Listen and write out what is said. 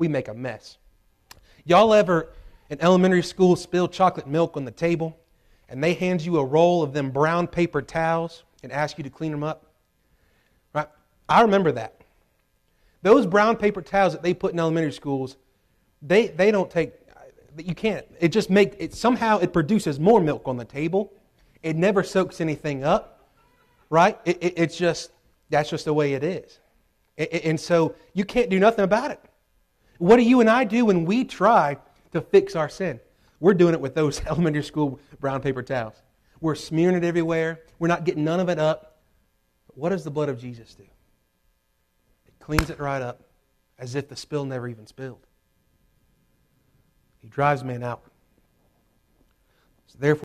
we make a mess. Y'all ever in elementary school spill chocolate milk on the table and they hand you a roll of them brown paper towels and ask you to clean them up? Right? I remember that. Those brown paper towels that they put in elementary schools, they, they don't take, you can't. It just make, it somehow it produces more milk on the table. It never soaks anything up, right? It, it, it's just, that's just the way it is. And so you can't do nothing about it. What do you and I do when we try to fix our sin? We're doing it with those elementary school brown paper towels. We're smearing it everywhere. We're not getting none of it up. But What does the blood of Jesus do? It cleans it right up as if the spill never even spilled. He drives men out. So therefore,